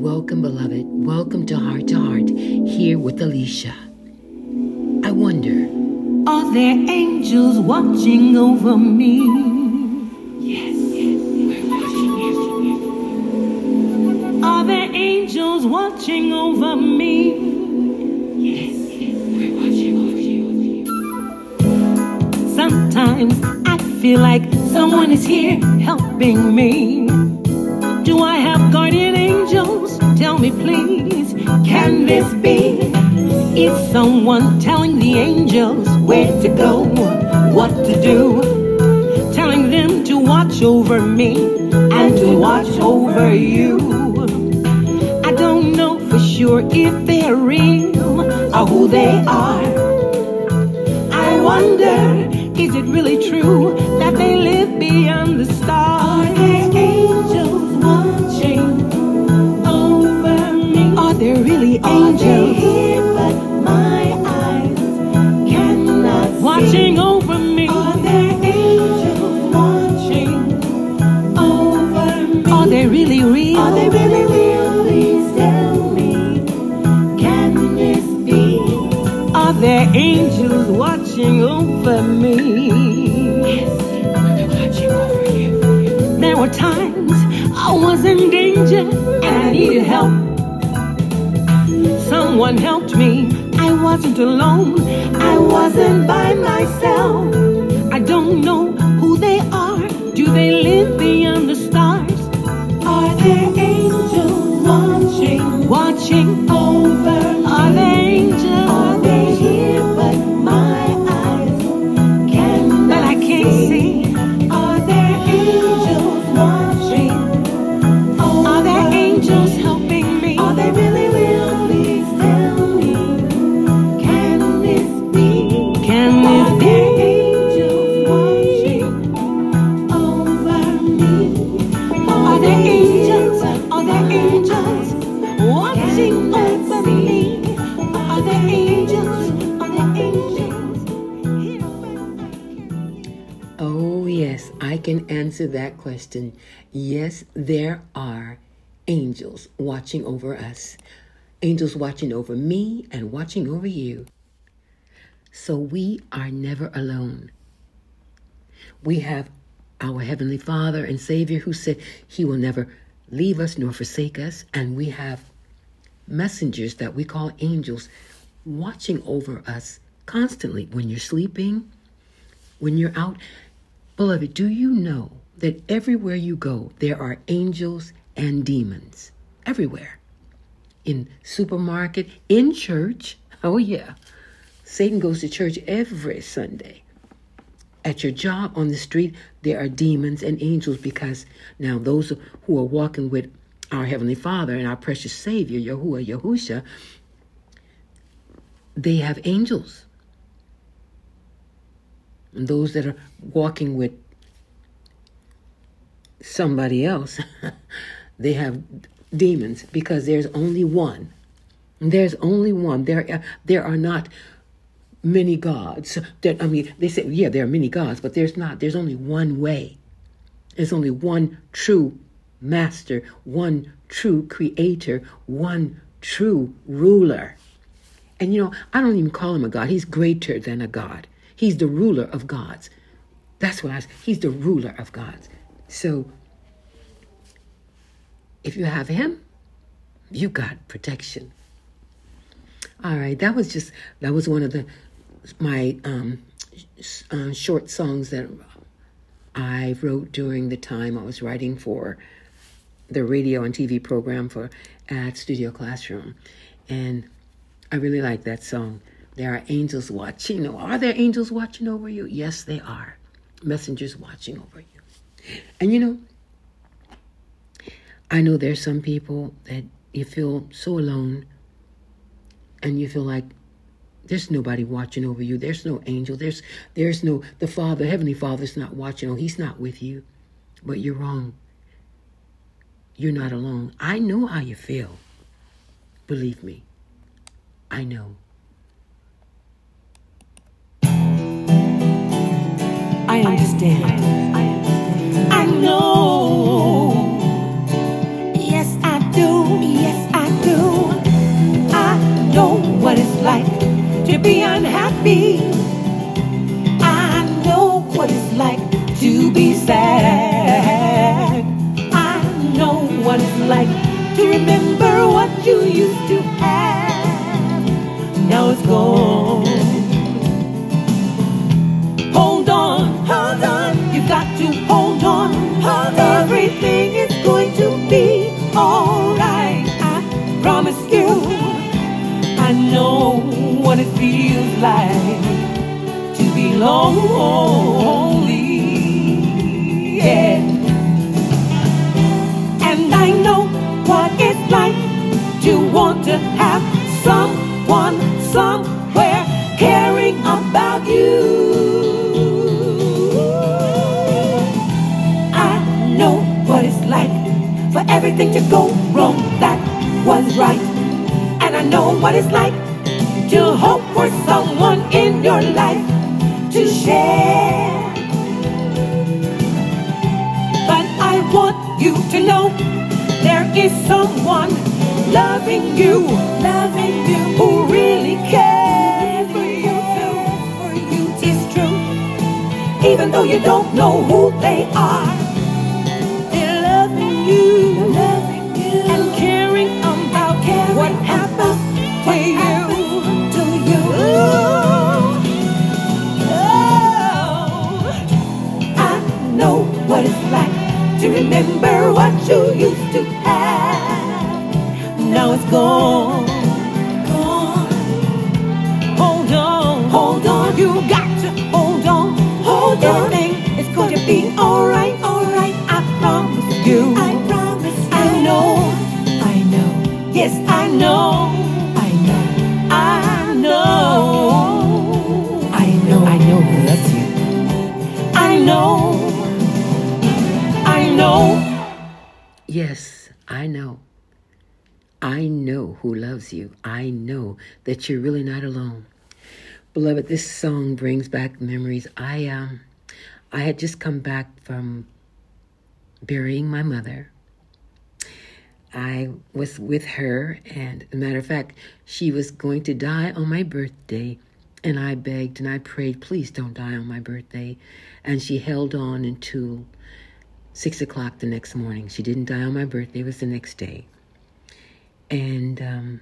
Welcome, beloved. Welcome to Heart to Heart here with Alicia. I wonder Are there angels watching over me? Yes, yes. Are there angels watching over me? Yes, yes. We're watching over you. Sometimes I feel like someone is here helping me. Me, please. Can this be? Is someone telling the angels where to go, what to do? Telling them to watch over me and to watch over you. I don't know for sure if they're real or who they are. I wonder, is it really true that they live beyond the stars? Angels here, but my eyes cannot watching over me? Are there angels watching over me? Are they really real? Are they really real? Please tell me. Can this be? Are there angels watching over me? Yes, they're watching over you. There were times I was in danger and I needed help. Someone helped me. I wasn't alone. I wasn't by myself. I don't know who they are. Do they live beyond the stars? Are there angels watching? Watching over? Answer that question. Yes, there are angels watching over us, angels watching over me and watching over you. So we are never alone. We have our Heavenly Father and Savior who said He will never leave us nor forsake us, and we have messengers that we call angels watching over us constantly when you're sleeping, when you're out. Beloved, do you know that everywhere you go, there are angels and demons? Everywhere. In supermarket, in church. Oh, yeah. Satan goes to church every Sunday. At your job, on the street, there are demons and angels because now those who are walking with our Heavenly Father and our precious Savior, Yahuwah, Yahusha, they have angels. And those that are walking with somebody else, they have demons because there's only one. There's only one. There, uh, there are not many gods. That I mean, they say, yeah, there are many gods, but there's not. There's only one way. There's only one true master, one true creator, one true ruler. And you know, I don't even call him a god. He's greater than a god. He's the ruler of gods. That's what I. He's the ruler of gods. So, if you have him, you got protection. All right, that was just that was one of the my um, uh, short songs that I wrote during the time I was writing for the radio and TV program for at Studio Classroom, and I really like that song. There are angels watching. Are there angels watching over you? Yes, they are. Messengers watching over you. And you know, I know there's some people that you feel so alone and you feel like there's nobody watching over you. There's no angel. There's there's no the Father, Heavenly Father's not watching. Oh, He's not with you. But you're wrong. You're not alone. I know how you feel. Believe me. I know. I understand. I know. Yes, I do. Yes, I do. I know what it's like to be unhappy. I know what it's like to be sad. I know what it's like to remember what you used to have. For everything to go wrong that was right. And I know what it's like to hope for someone in your life to share. But I want you to know there is someone loving you, loving you, who really cares for you, for you. It's true, even though you don't know who they are. What happens to you. Oh, I know what it's like to remember what you used to have. Now it's gone. Gone. Hold on. Hold on. You got to hold on. Hold on. Everything is going to be. Alright. You. I know that you're really not alone. Beloved, this song brings back memories. I um I had just come back from burying my mother. I was with her, and as a matter of fact, she was going to die on my birthday. And I begged and I prayed, please don't die on my birthday. And she held on until six o'clock the next morning. She didn't die on my birthday, it was the next day. And um,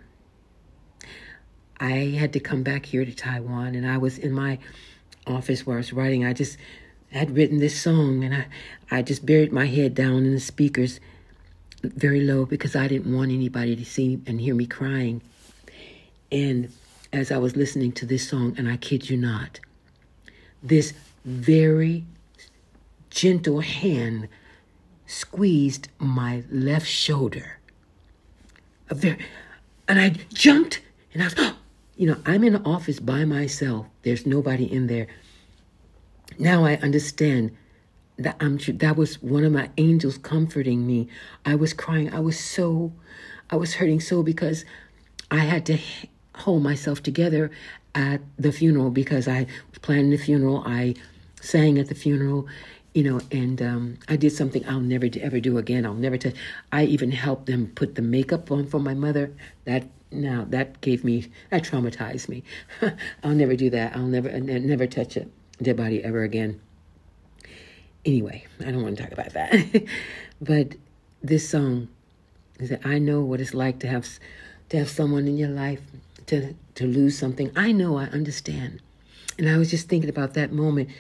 I had to come back here to Taiwan, and I was in my office where I was writing. I just had written this song, and I, I just buried my head down in the speakers very low because I didn't want anybody to see and hear me crying. And as I was listening to this song, and I kid you not, this very gentle hand squeezed my left shoulder. A very, and I jumped, and I was, you know, I'm in the office by myself. There's nobody in there. Now I understand that I'm that was one of my angels comforting me. I was crying. I was so, I was hurting so because I had to hold myself together at the funeral because I planning the funeral. I sang at the funeral, you know, and um, I did something I'll never ever do again. I'll never touch. I even helped them put the makeup on for my mother. That now that gave me that traumatized me. I'll never do that. I'll never never touch a dead body ever again. Anyway, I don't want to talk about that. but this song is that I know what it's like to have to have someone in your life to to lose something. I know, I understand. And I was just thinking about that moment.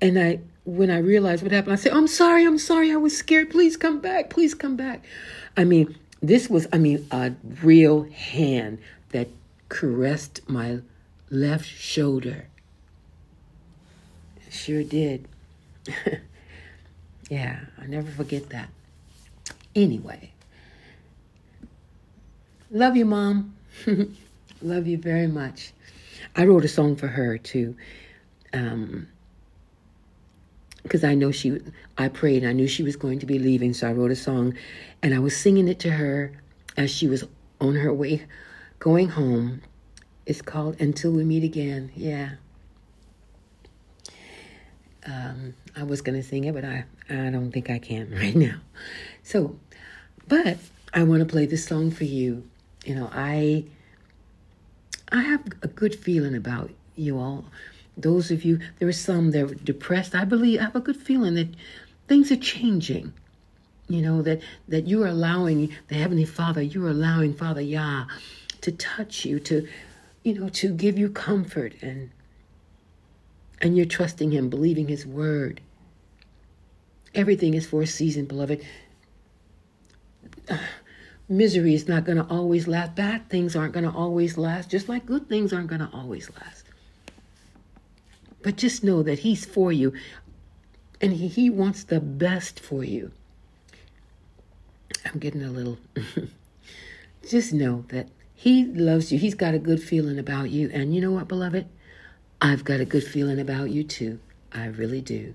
And I when I realized what happened, I said, I'm sorry, I'm sorry, I was scared. Please come back, please come back. I mean, this was, I mean, a real hand that caressed my left shoulder. Sure did. yeah, I never forget that. Anyway, love you, Mom. love you very much. I wrote a song for her too. Um, because I know she, I prayed I knew she was going to be leaving, so I wrote a song and I was singing it to her as she was on her way going home. It's called Until We Meet Again. Yeah. Um, I was going to sing it, but I, I don't think I can right now. So, but I want to play this song for you. You know, I I have a good feeling about you all. Those of you, there are some that are depressed. I believe I have a good feeling that things are changing. You know, that, that you're allowing the Heavenly Father, you're allowing Father Yah to touch you, to, you know, to give you comfort and and you're trusting him, believing his word. Everything is for a season, beloved. Misery is not going to always last. Bad things aren't going to always last, just like good things aren't going to always last. But just know that he's for you and he, he wants the best for you. I'm getting a little. just know that he loves you. He's got a good feeling about you. And you know what, beloved? I've got a good feeling about you too. I really do.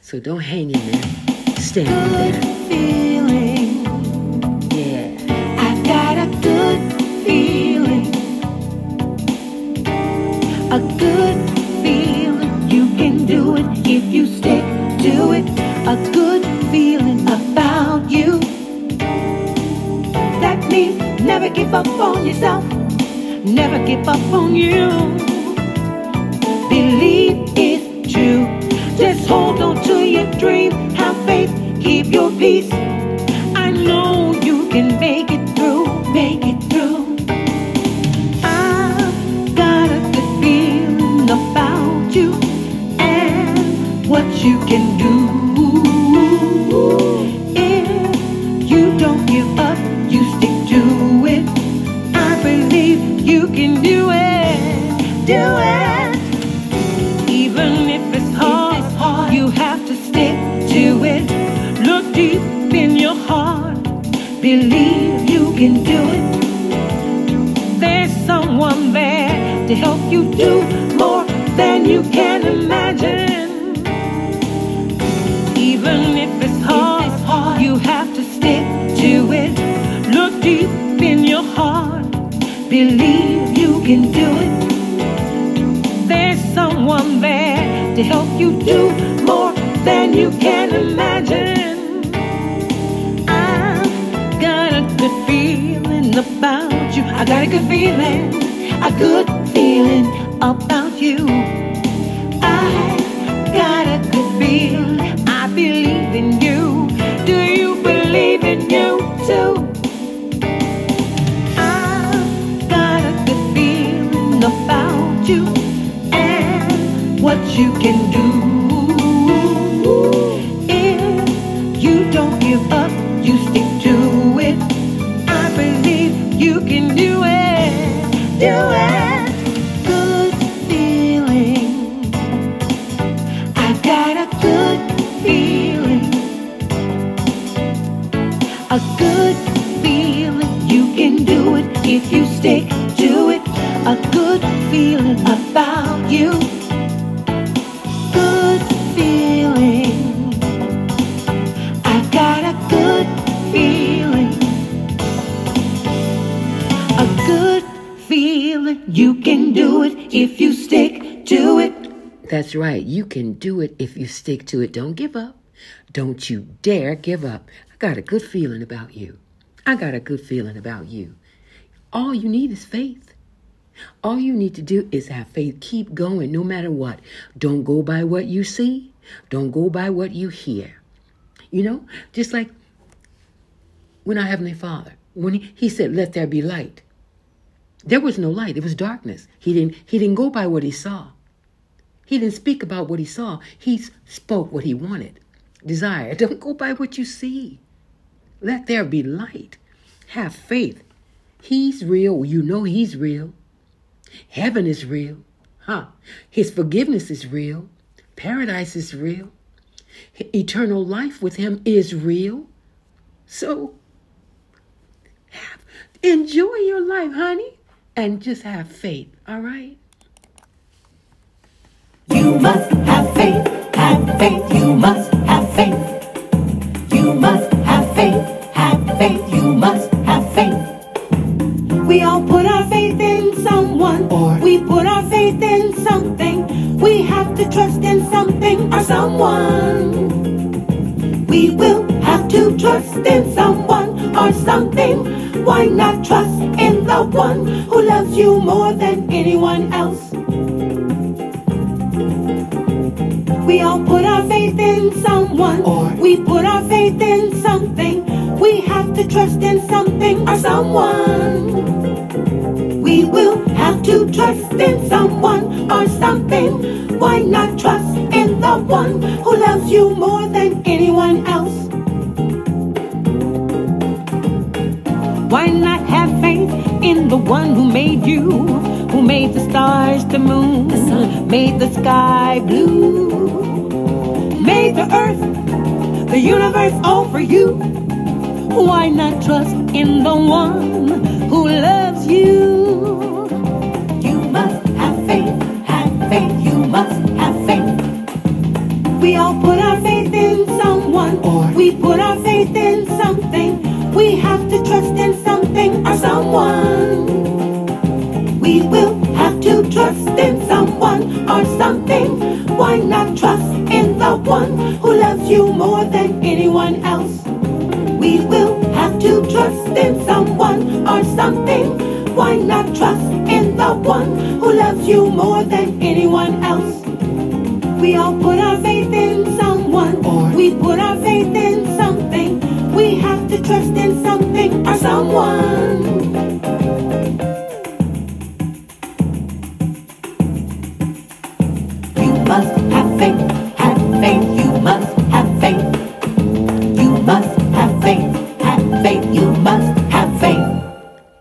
So don't hang in there. Stand good there. feeling. If you stick to it. A good feeling about you. That means never give up on yourself. Never give up on you. Believe it's true. Just hold on to your dream. Have faith. Keep your peace. I know you can make it through. Make it through. I've got a good feeling about you can do. If you don't give up, you stick to it. I believe you can do it. Do it. Even if it's hard, you have to stick to it. Look deep in your heart. Believe you can do it. There's someone there to help you do more than you can Believe you can do it. There's someone there to help you do more than you can imagine. I've got a good feeling about you. I got a good feeling, a good feeling about you. I you can do. If you don't give up, you stick to it. I believe you can do it. Do it. Good feeling. I've got a good feeling. A good feeling. You can do it if you stick to it. A good feeling about you. Can do it if you stick to it. That's right. You can do it if you stick to it. Don't give up. Don't you dare give up. I got a good feeling about you. I got a good feeling about you. All you need is faith. All you need to do is have faith. Keep going no matter what. Don't go by what you see. Don't go by what you hear. You know, just like when our Heavenly Father, when he, he said, Let there be light. There was no light. It was darkness. He didn't he didn't go by what he saw. He didn't speak about what he saw. He spoke what he wanted. Desire. Don't go by what you see. Let there be light. Have faith. He's real. You know he's real. Heaven is real. Huh? His forgiveness is real. Paradise is real. Eternal life with him is real. So have, enjoy your life, honey, and just have faith. All right? You must have faith, have faith, you must have faith. You must have faith, have faith, you must have faith. We all put our faith in someone, or we put our faith in something. We have to trust in something or someone. We will have to trust in someone or something. Why not trust in the one who loves you more than anyone else? We all put our faith in someone, Or- we put our faith in something. We have to trust in something or someone. We will have to trust in someone or something. Why not trust in the one who loves you more than anyone else? Why not have faith in the one who made you, who made the stars, the moon, the sun, made the sky blue, made the earth, the universe all for you? Why not trust in the one who loves you? You must have faith, have faith, you must have faith. We all put our faith in Or- we put our faith in something. We have to trust in something or someone. We will have to trust in someone or something. Why not trust in the one who loves you more than anyone else? We will have to trust in someone or something. Why not trust in the one who loves you more than anyone else? We all put our faith in someone. Or- we put our faith in something. We have to trust in something or someone. You must have faith, have faith, you must have faith. You must have faith, have faith, you must have faith.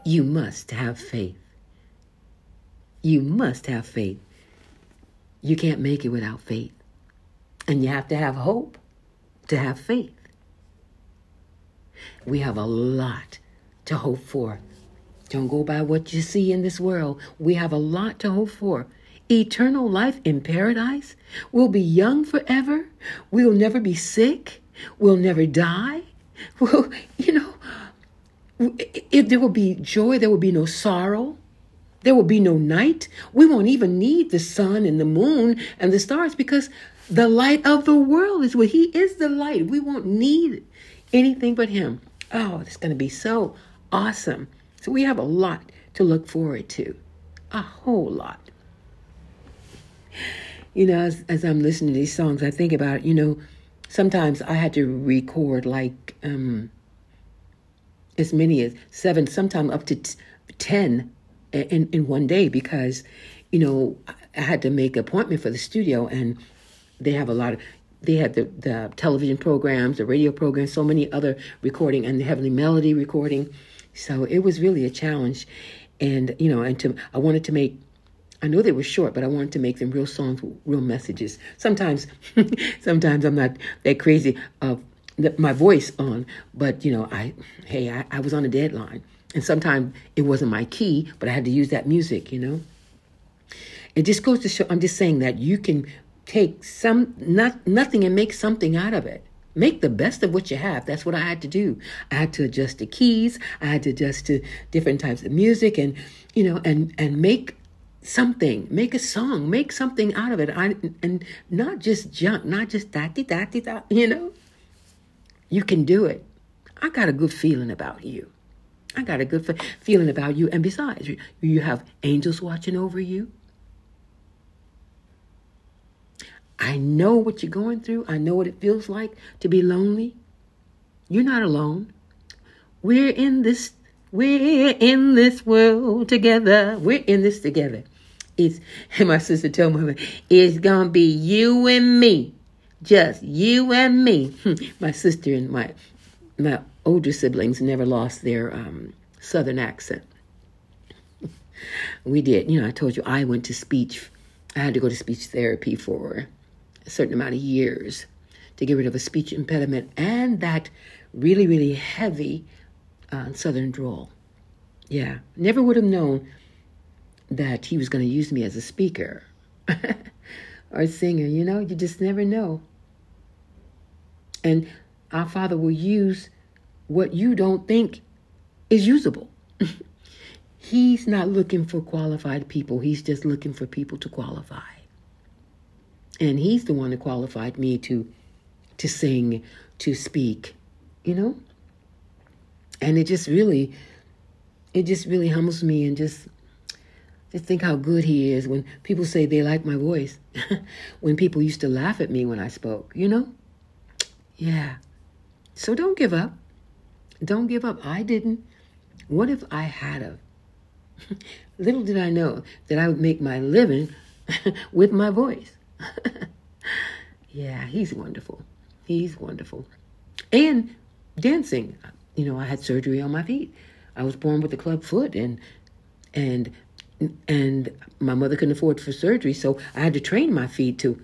You must have faith. You must have faith. You can't make it without faith. And you have to have hope to have faith. We have a lot to hope for. Don't go by what you see in this world. We have a lot to hope for. Eternal life in paradise. We'll be young forever. We'll never be sick. We'll never die. Well, you know, if there will be joy, there will be no sorrow. There will be no night. We won't even need the sun and the moon and the stars because the light of the world is what He is the light. We won't need anything but Him. Oh, it's going to be so awesome. So we have a lot to look forward to. A whole lot. You know, as, as I'm listening to these songs, I think about, you know, sometimes I had to record like um, as many as seven, sometimes up to t- 10 in, in one day because, you know, I had to make an appointment for the studio and they have a lot of, they had the, the television programs, the radio programs, so many other recording and the Heavenly Melody recording. So it was really a challenge. And, you know, and to, I wanted to make, I know they were short, but I wanted to make them real songs real messages. Sometimes, sometimes I'm not that crazy of my voice on, but you know, I, hey, I, I was on a deadline. And sometimes it wasn't my key, but I had to use that music, you know? It just goes to show, I'm just saying that you can take some, not, nothing and make something out of it. Make the best of what you have. That's what I had to do. I had to adjust the keys. I had to adjust to different types of music and, you know, and, and make something, make a song, make something out of it. I, and not just junk, not just da da da, you know? You can do it. I got a good feeling about you. I got a good fe- feeling about you. And besides, you have angels watching over you. I know what you're going through. I know what it feels like to be lonely. You're not alone. We're in this we're in this world together. We're in this together. It's and my sister told me it's gonna be you and me. Just you and me. my sister and my my older siblings never lost their um, southern accent. we did. You know, I told you I went to speech. I had to go to speech therapy for certain amount of years to get rid of a speech impediment and that really, really heavy uh, southern drawl. Yeah, never would have known that he was going to use me as a speaker or singer. You know, you just never know. And our Father will use what you don't think is usable. He's not looking for qualified people, He's just looking for people to qualify. And He's the one that qualified me to to sing, to speak, you know? And it just really, it just really humbles me and just, Just think how good he is when people say they like my voice. when people used to laugh at me when I spoke, you know? Yeah. So don't give up. Don't give up. I didn't. What if I had a? Little did I know that I would make my living with my voice. yeah, he's wonderful. He's wonderful. And dancing. You know, I had surgery on my feet. I was born with a club foot and and and my mother couldn't afford for surgery, so I had to train my feet to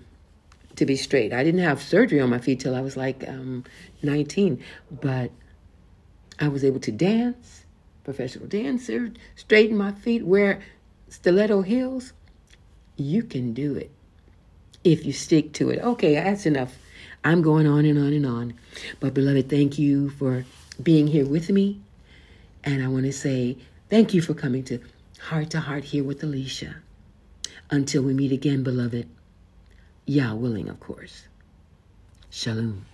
to be straight. I didn't have surgery on my feet till I was like um, 19, but I was able to dance, professional dancer, straighten my feet, wear stiletto heels. You can do it if you stick to it. Okay, that's enough. I'm going on and on and on. But, beloved, thank you for being here with me. And I want to say thank you for coming to Heart to Heart here with Alicia. Until we meet again, beloved, Yah willing, of course. Shalom.